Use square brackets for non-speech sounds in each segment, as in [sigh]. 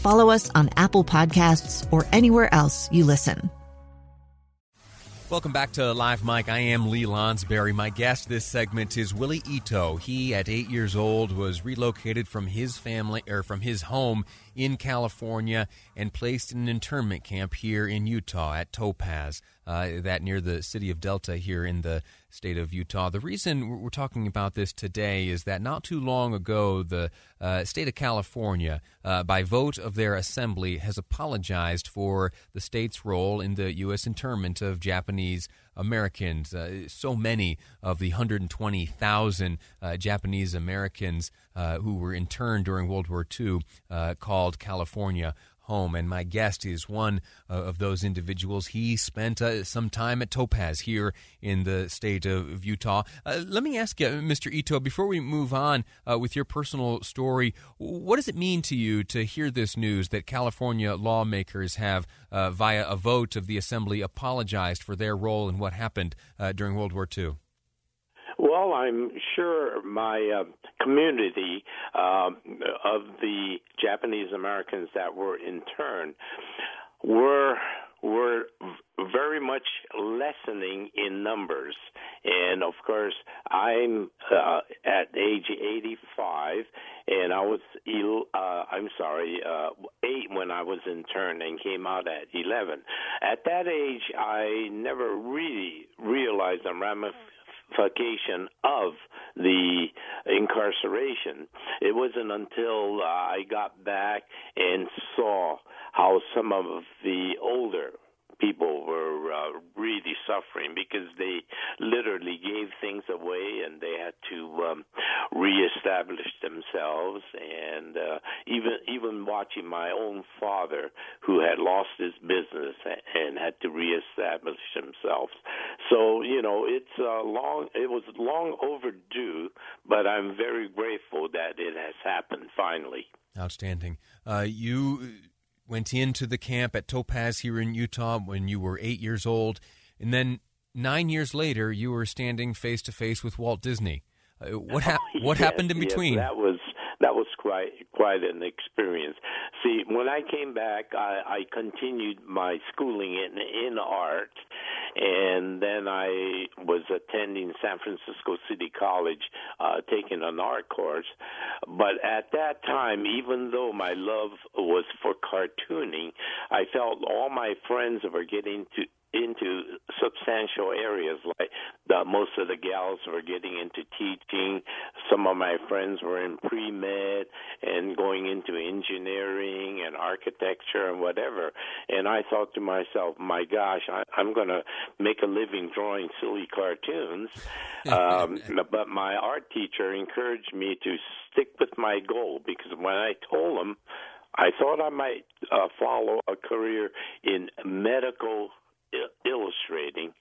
follow us on Apple Podcasts, or anywhere else you listen. Welcome back to Live Mike. I am Lee Lonsberry. My guest this segment is Willie Ito. He, at eight years old, was relocated from his family or from his home in California and placed in an internment camp here in Utah at Topaz, uh, that near the city of Delta here in the state of Utah. The reason we're talking about this today is that not too long ago, the uh, state of California, uh, by vote of their assembly, has apologized for the state's role in the U.S. internment of Japanese Americans. Uh, so many of the 120,000 uh, Japanese Americans uh, who were interned during World War II uh, called California home. And my guest is one uh, of those individuals. He spent uh, some time at Topaz here in the state of Utah. Uh, let me ask you, Mr. Ito, before we move on uh, with your personal story, what does it mean to you to hear this news that California lawmakers have, uh, via a vote of the Assembly, apologized for their role in what happened uh, during World War II? Well, I'm sure my uh, community uh, of the Japanese Americans that were interned were were very much lessening in numbers. And of course, I'm uh, at age 85, and I was, uh, I'm sorry, uh, eight when I was interned and came out at 11. At that age, I never really realized the ramifications ramification of the incarceration. It wasn't until uh, I got back and saw how some of the older people were uh, really suffering because they literally gave things away and they had to um, reestablish themselves. And uh, even even watching my own father, who had lost his business and had to reestablish himself. So you know, it's uh, long. It was long overdue, but I'm very grateful that it has happened finally. Outstanding. Uh, you went into the camp at Topaz here in Utah when you were eight years old, and then nine years later, you were standing face to face with Walt Disney. Uh, what [laughs] ha- what yes, happened in yes, between? that was that was quite quite an experience. See, when I came back, I, I continued my schooling in in art, and then I was attending San Francisco City College, uh, taking an art course. But at that time, even though my love was for cartooning, I felt all my friends were getting to into substantial areas like the, most of the gals were getting into teaching some of my friends were in pre-med and going into engineering and architecture and whatever. And i thought to myself my gosh I, i'm going to make a living drawing silly cartoons. [laughs] Um, but my art teacher encouraged me to stick with my goal because when i told him I thought I might uh, follow a career in medical illustrating,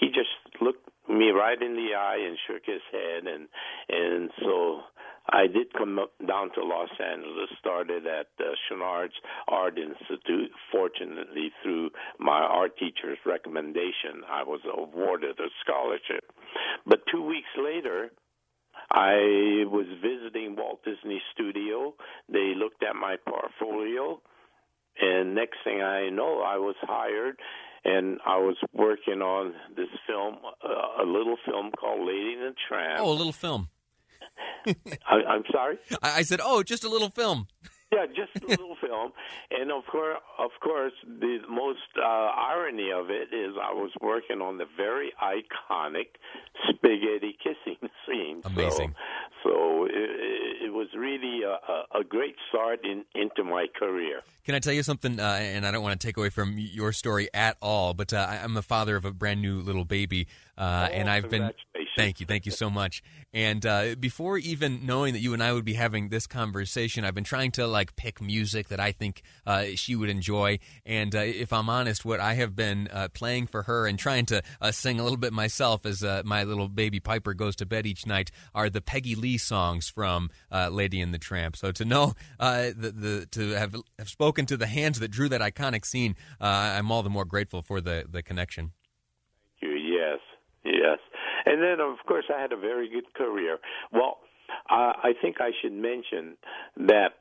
he just looked me right in the eye and shook his head, and and so I did come up, down to Los Angeles. Started at uh, Art Institute. Fortunately, through my art teacher's recommendation, I was awarded a scholarship. But two weeks later, I was visiting Walt Disney Studio. They looked at my portfolio, and next thing I know, I was hired and I was working on this film, uh, a little film called Lady and the Tramp. Oh, a little film. [laughs] I, am sorry. I, I said, oh, just a little film. [laughs] Yeah, just a little film, and of course, of course, the most uh, irony of it is I was working on the very iconic spaghetti kissing scene. Amazing. So, so it, it, was really a, a great start in, into my career. Can I tell you something? Uh, and I don't want to take away from your story at all, but uh, I'm the father of a brand new little baby, uh, oh, and I've been. Thank you, thank you so much. And uh, before even knowing that you and I would be having this conversation, I've been trying to like pick music that I think uh, she would enjoy. And uh, if I'm honest, what I have been uh, playing for her and trying to uh, sing a little bit myself as uh, my little baby Piper goes to bed each night are the Peggy Lee songs from Lady and the Tramp. So to know the, the to have have spoken to the hands that drew that iconic scene, I'm all the more grateful for the the connection. Thank you. Yes. Yes. And then, of course, I had a very good career. Well, uh, I think I should mention that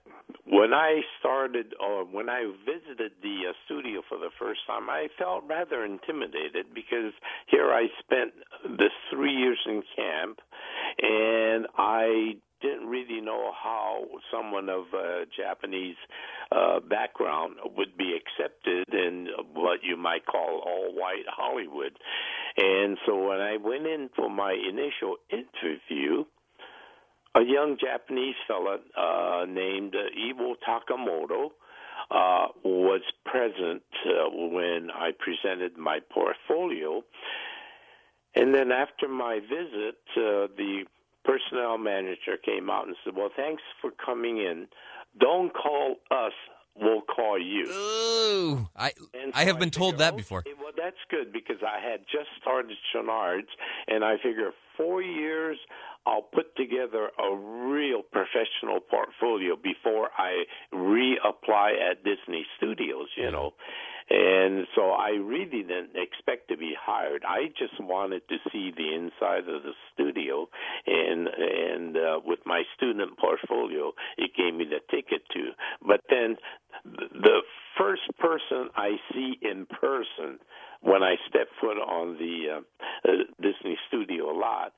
when I started, or when I visited the uh, studio for the first time, I felt rather intimidated because here I spent the three years in camp, and I didn't really know how someone of uh, Japanese uh, background would be accepted in what you might call all white Hollywood. And so when I went in for my initial interview, a young Japanese fella uh, named uh, Takamoto uh, was present uh, when I presented my portfolio. And then after my visit, uh, the personnel manager came out and said, Well, thanks for coming in. Don't call us, we'll call you. Ooh, I, so I have I been told that before. Okay, well, that's good because I had just started Chouinard's, and I figure four years, I'll put together a real professional portfolio before I reapply at Disney Studios, you know. And so I really didn't expect to be hired. I just wanted to see the inside of the studio, and and uh, with my student portfolio, it gave me the ticket to. But then, the first person I see in person when I step foot on the uh, uh, Disney studio lot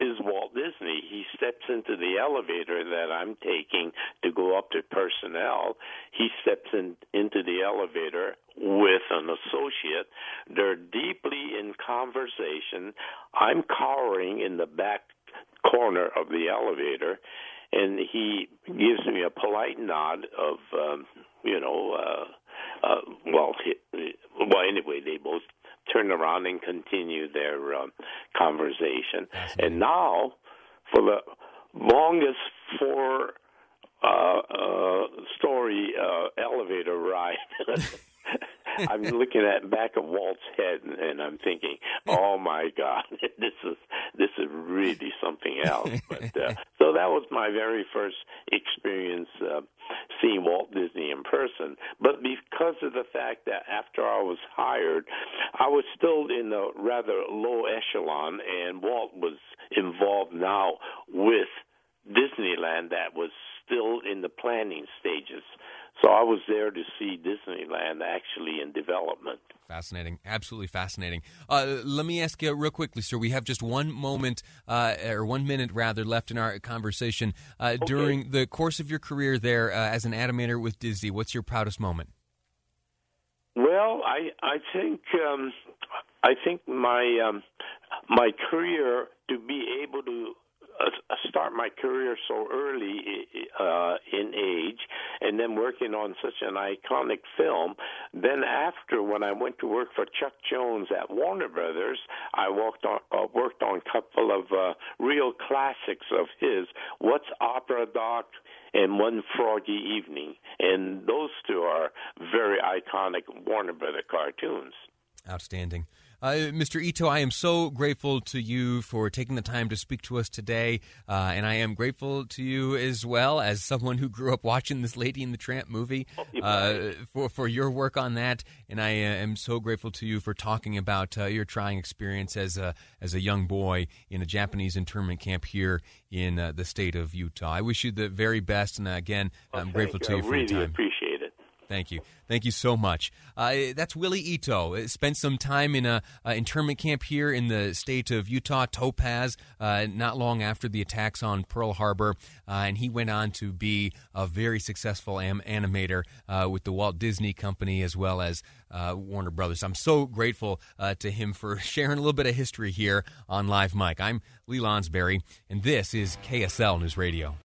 is Walt Disney. He steps into the elevator that I'm taking to go up to personnel. He steps in, into the elevator with an associate. They're deeply in conversation. I'm cowering in the back corner of the elevator, and he gives me a polite nod of, um, you know, uh, uh, well, he, well, anyway, they both turn around and continue their um, conversation. And now, for the longest four uh, uh, story uh, elevator ride. [laughs] [laughs] I'm looking at back of Walt's head and, and I'm thinking, "Oh my God, [laughs] this is this is really something else." But uh, [laughs] so that was my very first experience uh, seeing Walt Disney in person. But because of the fact that after I was hired, I was still in a rather low echelon, and Walt was involved now with Disneyland that was still in the planning stages. So I was there to see Disneyland actually in development. Fascinating, absolutely fascinating. Uh, let me ask you real quickly, sir. We have just one moment, uh, or one minute rather, left in our conversation. Uh, okay. During the course of your career there uh, as an animator with Disney, what's your proudest moment? Well, I I think um, I think my um, my career to be able to uh, start my career so early uh, in age, and then working on such an iconic film. Then after, when I went to work for Chuck Jones at Warner Brothers, I worked on uh, worked on a couple of uh, real classics of his. What's Opera Doc? and One Froggy Evening, and those two are very iconic Warner Brother cartoons. Outstanding. Uh, Mr. Ito, I am so grateful to you for taking the time to speak to us today, uh, and I am grateful to you as well as someone who grew up watching this Lady in the Tramp movie uh, for for your work on that. And I uh, am so grateful to you for talking about uh, your trying experience as a as a young boy in a Japanese internment camp here in the state of Utah. I wish you the very best, and again, well, I'm grateful you. to you I for really your time. Thank you. Thank you so much. Uh, that's Willie Ito. Uh, spent some time in a, a, internment camp here in the state of Utah, Topaz, uh, not long after the attacks on Pearl Harbor, uh, and he went on to be a very successful am- animator uh, with the Walt Disney Company as well as uh, Warner Brothers. I'm so grateful to him for [laughs] sharing a little bit of history here on Live Mike. I'm Lee Lonsberry, and this is KSL News Radio.